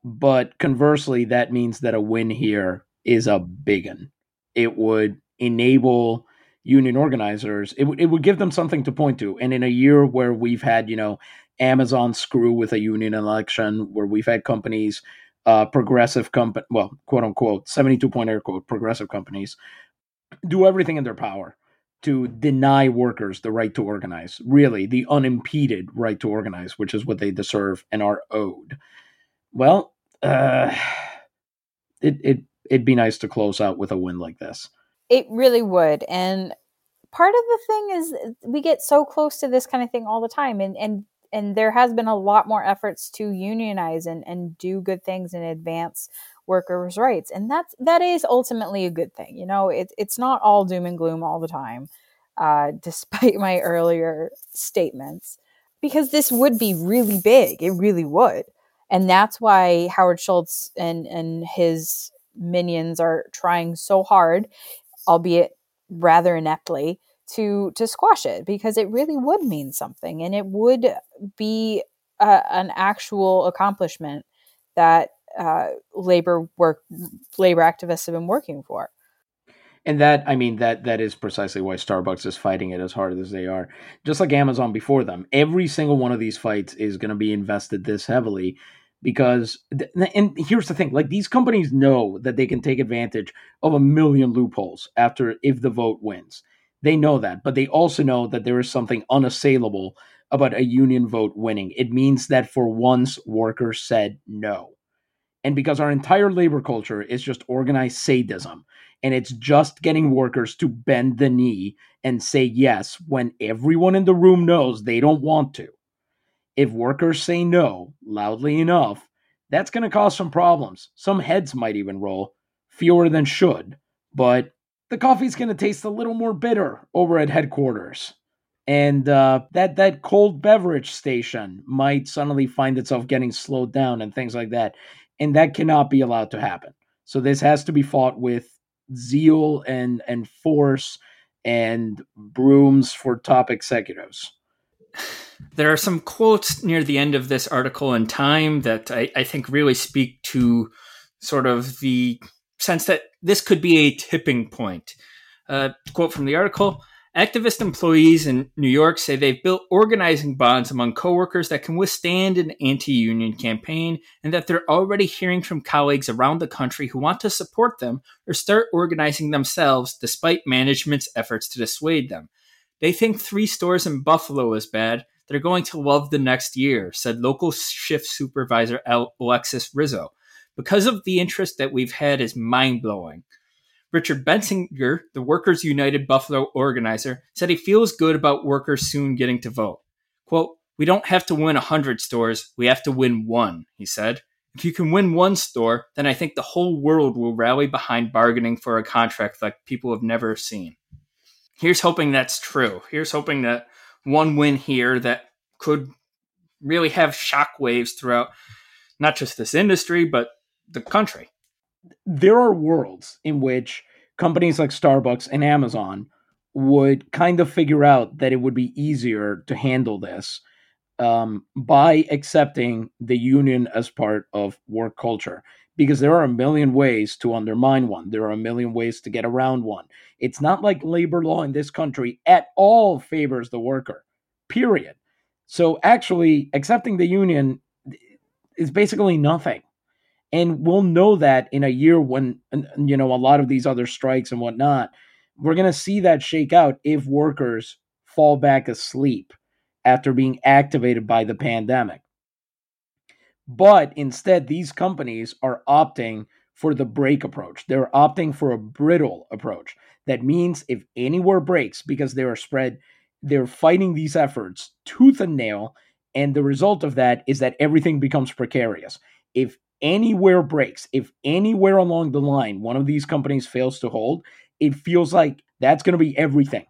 But conversely that means that a win here is a big one. It would enable union organizers it, w- it would give them something to point to. And in a year where we've had you know amazon screw with a union election where we've had companies uh progressive company well quote unquote 72 point air quote progressive companies do everything in their power to deny workers the right to organize, really, the unimpeded right to organize, which is what they deserve and are owed. well, uh, it it it'd be nice to close out with a win like this. It really would, and part of the thing is we get so close to this kind of thing all the time, and and and there has been a lot more efforts to unionize and and do good things and advance workers' rights, and that's that is ultimately a good thing. You know, it, it's not all doom and gloom all the time, uh, despite my earlier statements, because this would be really big. It really would, and that's why Howard Schultz and and his minions are trying so hard, albeit rather ineptly, to to squash it because it really would mean something and it would be a, an actual accomplishment that uh, labor work labor activists have been working for. And that i mean that that is precisely why starbucks is fighting it as hard as they are. Just like amazon before them every single one of these fights is going to be invested this heavily because and here's the thing like these companies know that they can take advantage of a million loopholes after if the vote wins. They know that but they also know that there is something unassailable about a union vote winning. It means that for once workers said no and because our entire labor culture is just organized sadism and it's just getting workers to bend the knee and say yes when everyone in the room knows they don't want to. If workers say no loudly enough that's going to cause some problems. Some heads might even roll. Fewer than should. But the coffee's going to taste a little more bitter over at headquarters. And uh, that that cold beverage station might suddenly find itself getting slowed down and things like that and that cannot be allowed to happen. So this has to be fought with zeal and and force and brooms for top executives. There are some quotes near the end of this article in Time that I, I think really speak to sort of the sense that this could be a tipping point. Uh, quote from the article Activist employees in New York say they've built organizing bonds among coworkers that can withstand an anti union campaign and that they're already hearing from colleagues around the country who want to support them or start organizing themselves despite management's efforts to dissuade them. They think three stores in Buffalo is bad. They're going to love the next year, said local shift supervisor Alexis Rizzo. Because of the interest that we've had is mind blowing. Richard Bensinger, the Workers United Buffalo organizer, said he feels good about workers soon getting to vote. Quote, We don't have to win 100 stores, we have to win one, he said. If you can win one store, then I think the whole world will rally behind bargaining for a contract like people have never seen. Here's hoping that's true. Here's hoping that one win here that could really have shockwaves throughout not just this industry, but the country there are worlds in which companies like Starbucks and Amazon would kind of figure out that it would be easier to handle this um, by accepting the union as part of work culture. Because there are a million ways to undermine one, there are a million ways to get around one. It's not like labor law in this country at all favors the worker, period. So actually, accepting the union is basically nothing and we'll know that in a year when you know a lot of these other strikes and whatnot we're going to see that shake out if workers fall back asleep after being activated by the pandemic. But instead these companies are opting for the break approach. They're opting for a brittle approach. That means if anywhere breaks because they are spread they're fighting these efforts tooth and nail and the result of that is that everything becomes precarious. If anywhere breaks, if anywhere along the line one of these companies fails to hold, it feels like that's going to be everything.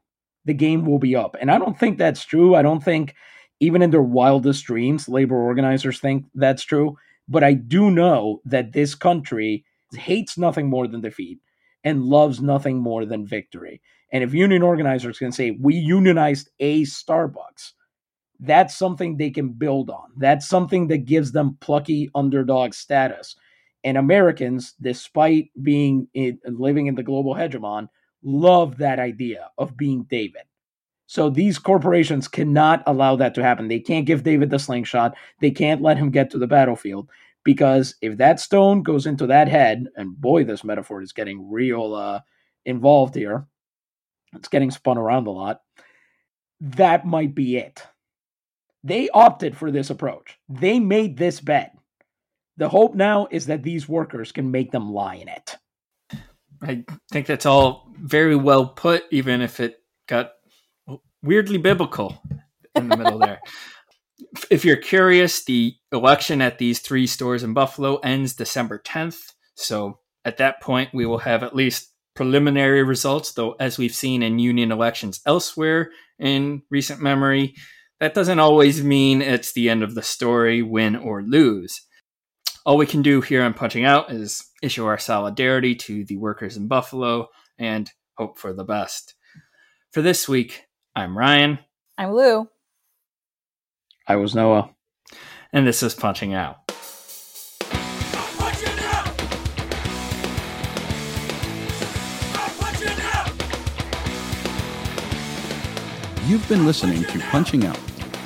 The game will be up. And I don't think that's true. I don't think, even in their wildest dreams, labor organizers think that's true. But I do know that this country hates nothing more than defeat and loves nothing more than victory. And if union organizers can say, we unionized a Starbucks, that's something they can build on. That's something that gives them plucky underdog status. And Americans, despite being in, living in the global hegemon, love that idea of being David. So these corporations cannot allow that to happen. They can't give David the slingshot. They can't let him get to the battlefield because if that stone goes into that head, and boy, this metaphor is getting real uh, involved here. It's getting spun around a lot. That might be it they opted for this approach. They made this bet. The hope now is that these workers can make them lie in it. I think that's all very well put, even if it got weirdly biblical in the middle there. If you're curious, the election at these three stores in Buffalo ends December 10th. So at that point, we will have at least preliminary results, though, as we've seen in union elections elsewhere in recent memory, that doesn't always mean it's the end of the story, win or lose. All we can do here on Punching Out is issue our solidarity to the workers in Buffalo and hope for the best. For this week, I'm Ryan. I'm Lou. I was Noah. And this is Punching Out. You've been listening to Punching Out.